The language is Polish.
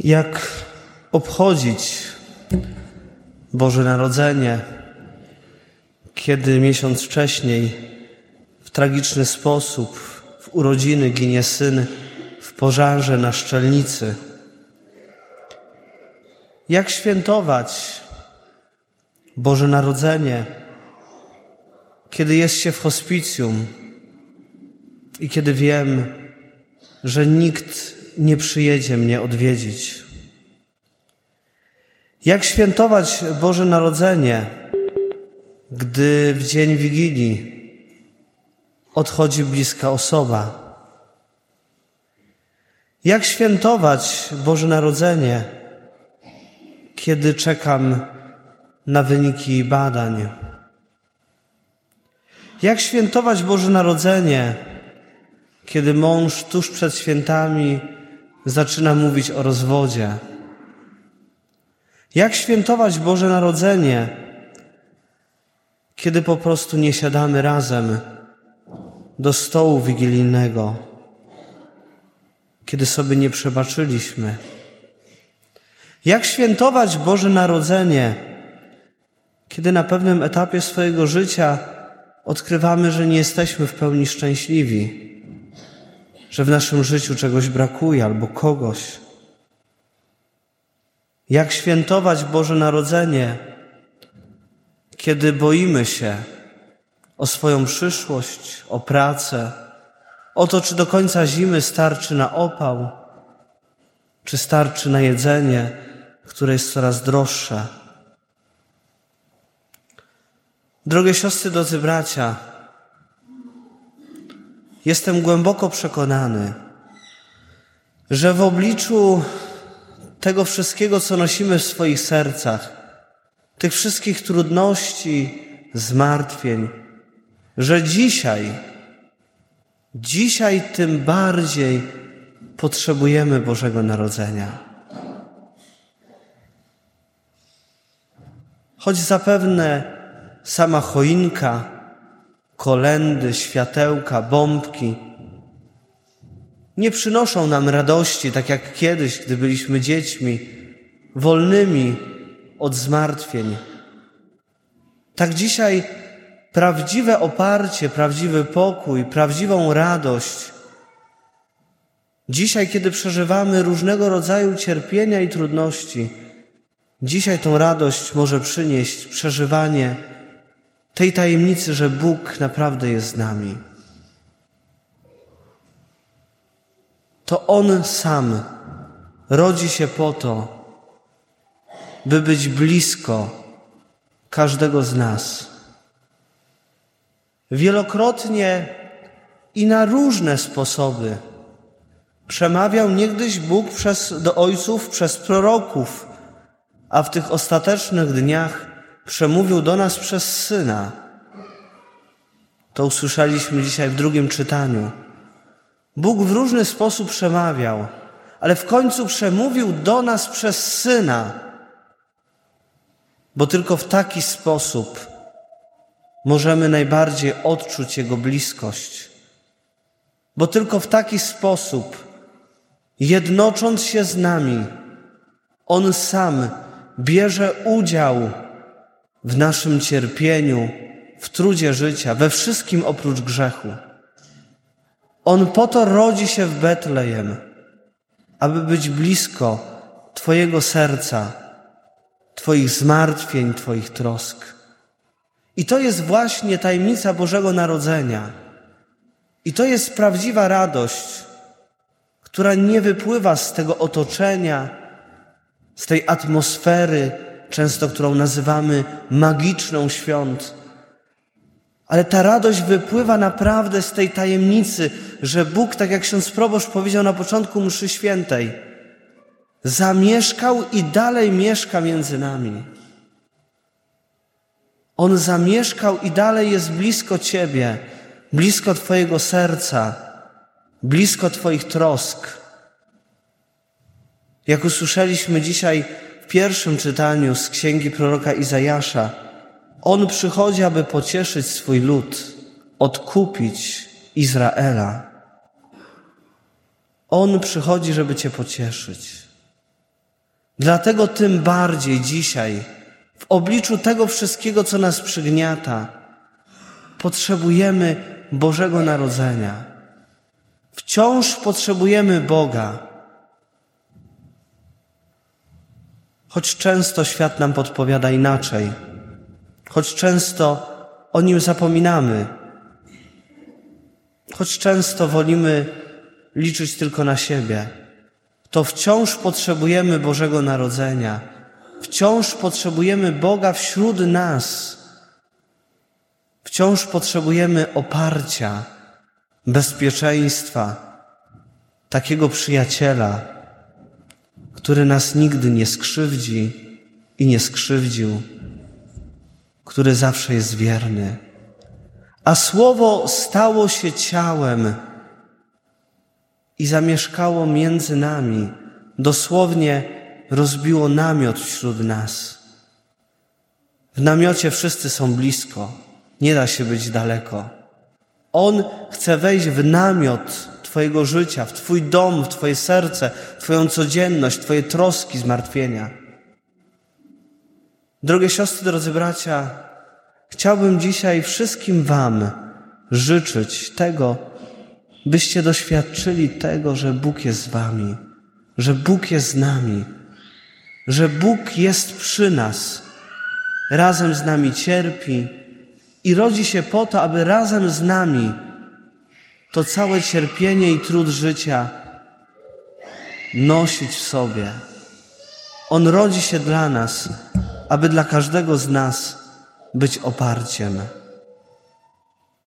Jak obchodzić Boże Narodzenie, kiedy miesiąc wcześniej w tragiczny sposób w urodziny ginie syn w pożarze na szczelnicy? Jak świętować Boże Narodzenie, kiedy jest się w hospicjum i kiedy wiem, że nikt nie przyjedzie mnie odwiedzić. Jak świętować Boże Narodzenie, gdy w dzień Wigilii odchodzi bliska osoba? Jak świętować Boże Narodzenie, kiedy czekam na wyniki badań? Jak świętować Boże Narodzenie, kiedy mąż tuż przed świętami zaczyna mówić o rozwodzie? Jak świętować Boże Narodzenie, kiedy po prostu nie siadamy razem do stołu wigilijnego, kiedy sobie nie przebaczyliśmy? Jak świętować Boże Narodzenie, kiedy na pewnym etapie swojego życia odkrywamy, że nie jesteśmy w pełni szczęśliwi, że w naszym życiu czegoś brakuje albo kogoś? Jak świętować Boże Narodzenie, kiedy boimy się o swoją przyszłość, o pracę, o to, czy do końca zimy starczy na opał, czy starczy na jedzenie, które jest coraz droższe. Drogie siostry, drodzy bracia, jestem głęboko przekonany, że w obliczu tego wszystkiego, co nosimy w swoich sercach, tych wszystkich trudności, zmartwień, że dzisiaj, dzisiaj tym bardziej potrzebujemy Bożego Narodzenia. Choć zapewne sama choinka, kolendy, światełka, bombki nie przynoszą nam radości, tak jak kiedyś, gdy byliśmy dziećmi, wolnymi od zmartwień. Tak dzisiaj prawdziwe oparcie, prawdziwy pokój, prawdziwą radość. Dzisiaj, kiedy przeżywamy różnego rodzaju cierpienia i trudności, dzisiaj tą radość może przynieść przeżywanie tej tajemnicy, że Bóg naprawdę jest z nami. To On sam rodzi się po to, by być blisko każdego z nas. Wielokrotnie i na różne sposoby przemawiał niegdyś Bóg przez, do ojców przez proroków, a w tych ostatecznych dniach przemówił do nas przez Syna. To usłyszeliśmy dzisiaj w drugim czytaniu. Bóg w różny sposób przemawiał, ale w końcu przemówił do nas przez Syna, bo tylko w taki sposób możemy najbardziej odczuć Jego bliskość. Bo tylko w taki sposób, jednocząc się z nami, On sam bierze udział w naszym cierpieniu, w trudzie życia, we wszystkim oprócz grzechu. On po to rodzi się w Betlejem, aby być blisko Twojego serca, Twoich zmartwień, Twoich trosk. I to jest właśnie tajemnica Bożego Narodzenia. I to jest prawdziwa radość, która nie wypływa z tego otoczenia, z tej atmosfery, często którą nazywamy magiczną świąt. Ale ta radość wypływa naprawdę z tej tajemnicy, że Bóg, tak jak ksiądz proboszcz powiedział na początku mszy świętej, zamieszkał i dalej mieszka między nami. On zamieszkał i dalej jest blisko Ciebie, blisko Twojego serca, blisko Twoich trosk. Jak usłyszeliśmy dzisiaj pierwszym czytaniu z księgi proroka Izajasza, On przychodzi, aby pocieszyć swój lud, odkupić Izraela. On przychodzi, żeby Cię pocieszyć. Dlatego tym bardziej dzisiaj, w obliczu tego wszystkiego, co nas przygniata, potrzebujemy Bożego Narodzenia. Wciąż potrzebujemy Boga. Choć często świat nam podpowiada inaczej, choć często o nim zapominamy, choć często wolimy liczyć tylko na siebie, to wciąż potrzebujemy Bożego Narodzenia, wciąż potrzebujemy Boga wśród nas, wciąż potrzebujemy oparcia, bezpieczeństwa, takiego przyjaciela, który nas nigdy nie skrzywdzi i nie skrzywdził, który zawsze jest wierny. A Słowo stało się ciałem i zamieszkało między nami, dosłownie rozbiło namiot wśród nas. W namiocie wszyscy są blisko, nie da się być daleko. On chce wejść w namiot Twojego życia, w Twój dom, w Twoje serce, w Twoją codzienność, Twoje troski, zmartwienia. Drogie siostry, drodzy bracia, chciałbym dzisiaj wszystkim Wam życzyć tego, byście doświadczyli tego, że Bóg jest z Wami, że Bóg jest z nami, że Bóg jest przy nas, razem z nami cierpi i rodzi się po to, aby razem z nami to całe cierpienie i trud życia nosić w sobie. On rodzi się dla nas, aby dla każdego z nas być oparciem.